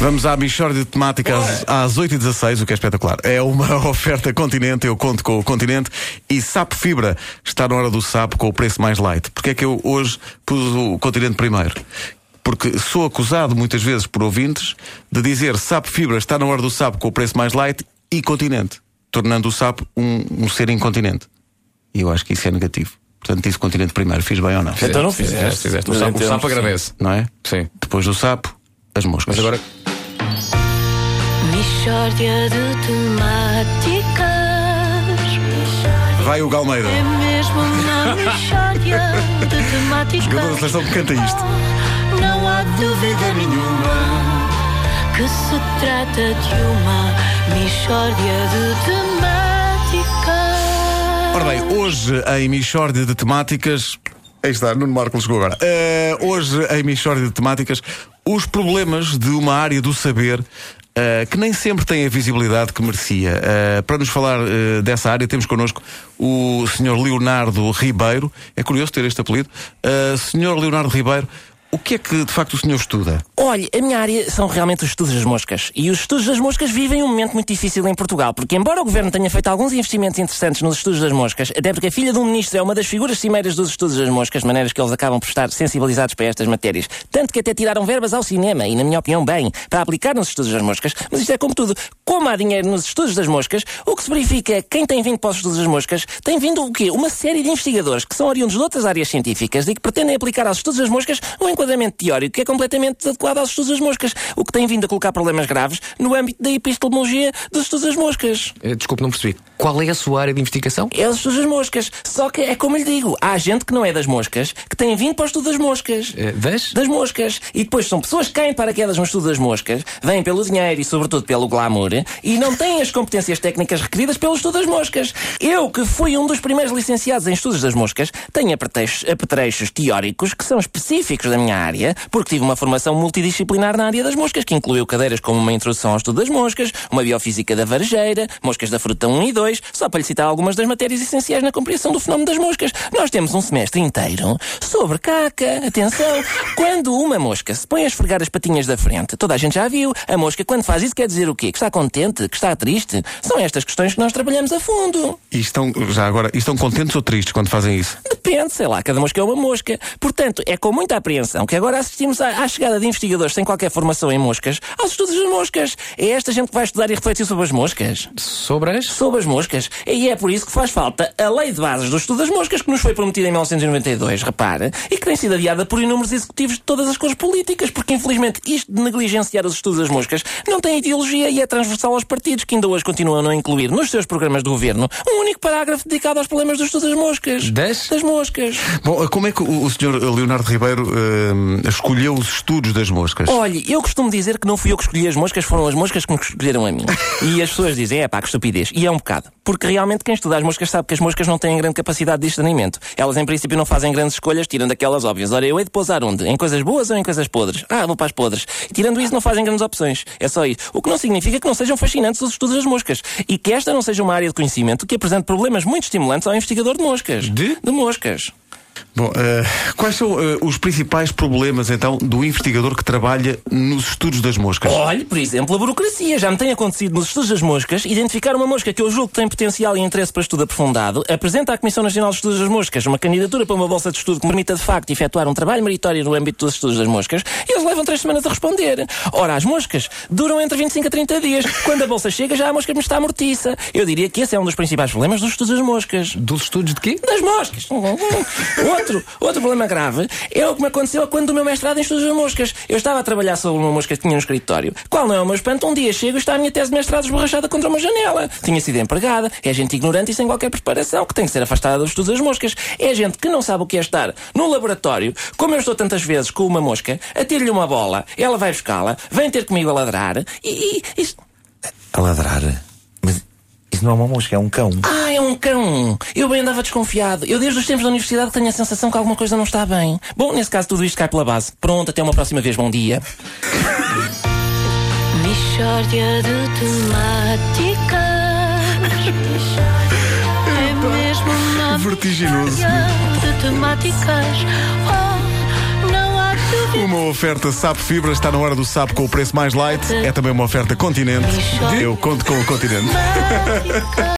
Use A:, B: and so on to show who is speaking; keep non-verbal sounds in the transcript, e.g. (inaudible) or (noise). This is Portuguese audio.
A: Vamos à Michórdia de Temática às, às 8h16, o que é espetacular. É uma (laughs) oferta Continente, eu conto com o Continente. E Sapo Fibra está na hora do sapo com o preço mais light. Porque é que eu hoje pus o Continente primeiro? Porque sou acusado muitas vezes por ouvintes de dizer Sapo Fibra está na hora do sapo com o preço mais light e Continente, tornando o sapo um, um ser incontinente. E eu acho que isso é negativo. Portanto, disse Continente primeiro. Fiz bem ou não?
B: Então não fizeste.
C: fizeste. O
B: Mas
C: sapo, o sapo
B: sim.
C: agradece.
A: Não é?
C: Sim.
A: Depois do sapo, as moscas.
C: Mas agora.
D: Mishória de temáticas.
A: Vai o Galmeida.
D: É mesmo uma (laughs) mishória de temáticas.
A: Jogador da seleção que canta isto.
D: Não há dúvida nenhuma que se trata de uma mishória de temáticas.
A: Ora bem, hoje em Michórdia de Temáticas. Aí está, Nuno Marco chegou agora. Eh, hoje em Michórdia de Temáticas, os problemas de uma área do saber. Eh, que nem sempre tem a visibilidade que merecia. Eh, para nos falar eh, dessa área, temos connosco o Sr. Leonardo Ribeiro. É curioso ter este apelido. Eh, Sr. Leonardo Ribeiro, o que é que de facto o senhor estuda?
B: Olha, a minha área são realmente os estudos das moscas. E os estudos das moscas vivem um momento muito difícil em Portugal, porque embora o governo tenha feito alguns investimentos interessantes nos estudos das moscas, até porque a filha de um ministro é uma das figuras cimeiras dos estudos das moscas, maneiras que eles acabam por estar sensibilizados para estas matérias. Tanto que até tiraram verbas ao cinema, e na minha opinião, bem, para aplicar nos estudos das moscas. Mas isto é como tudo. Como há dinheiro nos estudos das moscas, o que se verifica é que quem tem vindo para os estudos das moscas tem vindo o quê? Uma série de investigadores que são oriundos de outras áreas científicas e que pretendem aplicar aos estudos das moscas um enquadramento teórico que é completamente desadequado aos estudos das moscas, o que tem vindo a colocar problemas graves no âmbito da epistemologia dos estudos das moscas.
C: eh, Desculpe, não percebi. Qual é a sua área de investigação?
B: É os estudos das moscas. Só que é como lhe digo, há gente que não é das moscas que tem vindo para o estudo das moscas.
C: Eh, Das?
B: Das moscas. E depois são pessoas que caem para quedas no estudo das moscas, vêm pelo dinheiro e, sobretudo, pelo glamour, e não têm as competências técnicas requeridas pelo estudo das moscas. Eu, que fui um dos primeiros licenciados em estudos das moscas, tenho apetrechos, apetrechos teóricos que são específicos da minha área, porque tive uma formação multidisciplinar na área das moscas, que incluiu cadeiras como uma introdução ao estudo das moscas, uma biofísica da varejeira, moscas da fruta 1 e 2, só para lhe citar algumas das matérias essenciais na compreensão do fenómeno das moscas. Nós temos um semestre inteiro sobre caca. Atenção! Quando uma mosca se põe a esfregar as patinhas da frente, toda a gente já viu. A mosca, quando faz isso, quer dizer o quê? Que está contente? Que está triste? São estas questões que nós trabalhamos a fundo.
A: E estão, já agora, estão contentes ou tristes quando fazem isso?
B: Depende, sei lá, cada mosca é uma mosca. Portanto, é com muita apreensão que agora assistimos à, à chegada de investigadores sem qualquer formação em moscas aos estudos das moscas. É esta gente que vai estudar e refletir sobre as moscas.
C: Sobre as?
B: Sobre as moscas. E é por isso que faz falta a lei de bases do estudo das moscas que nos foi prometida em 1992, repara, e que tem sido adiada por inúmeros executivos de todas as cores políticas, porque infelizmente isto de negligenciar os estudos das moscas não tem ideologia e é transversal aos partidos que ainda hoje continuam a não incluir nos seus programas de governo um único parágrafo dedicado aos problemas dos estudos das moscas.
C: Das?
B: Das moscas.
A: Bom, como é que o, o senhor Leonardo Ribeiro eh, escolheu os estudos das moscas?
B: Olha, eu costumo dizer que não fui eu que escolhi as moscas, foram as moscas que me escolheram a mim. E as pessoas dizem, é pá, que estupidez. E é um bocado. Porque realmente quem estuda as moscas sabe que as moscas não têm grande capacidade de discernimento. Elas, em princípio, não fazem grandes escolhas, tirando aquelas óbvias. Ora, eu hei de pousar onde? Em coisas boas ou em coisas podres? Ah, vou para as podres. E tirando isso, não fazem grandes opções. É só isso. O que não significa que não sejam fascinantes os estudos das moscas. E que esta não seja uma área de conhecimento que apresente problemas muito estimulantes ao investigador de moscas.
C: De?
B: De moscas.
A: Bom, eh, quais são eh, os principais problemas então do investigador que trabalha nos estudos das moscas?
B: Olhe, por exemplo, a burocracia. Já me tem acontecido nos estudos das moscas identificar uma mosca que eu julgo que tem potencial e interesse para estudo aprofundado, apresenta à Comissão Nacional de Estudos das Moscas uma candidatura para uma bolsa de estudo que permita de facto efetuar um trabalho meritório no âmbito dos estudos das moscas e eles levam três semanas a responder. Ora, as moscas duram entre 25 a 30 dias. Quando a bolsa chega, já a mosca me está mortiça. Eu diria que esse é um dos principais problemas dos estudos das moscas.
C: Dos estudos de quê?
B: Das moscas. (laughs) outro, outro problema grave é o que me aconteceu quando do meu mestrado em estudos das moscas. Eu estava a trabalhar sobre uma mosca que tinha no escritório. Qual não é o meu espanto? Um dia chego e está a minha tese de mestrado esborrachada contra uma janela. Tinha sido empregada. É gente ignorante e sem qualquer preparação que tem que ser afastada dos estudos das moscas. É gente que não sabe o que é estar no laboratório, como eu estou tantas vezes com uma mosca, atiro-lhe uma bola, ela vai buscá-la, vem ter comigo a ladrar e, e, e
E: A ladrar? Isso não é uma mosca, é um cão.
B: Ah, é um cão! Eu bem andava desconfiado. Eu, desde os tempos da universidade, tenho a sensação que alguma coisa não está bem. Bom, nesse caso, tudo isto cai pela base. Pronto, até uma próxima vez. Bom dia. (laughs)
D: Mishória de temáticas. (laughs) É mesmo uma
A: Vertiginoso.
D: mishória de temáticas.
A: Oferta Sapo Fibra, está na hora do Sapo com o preço mais light. É também uma oferta Continente. Eu conto com o Continente. (laughs)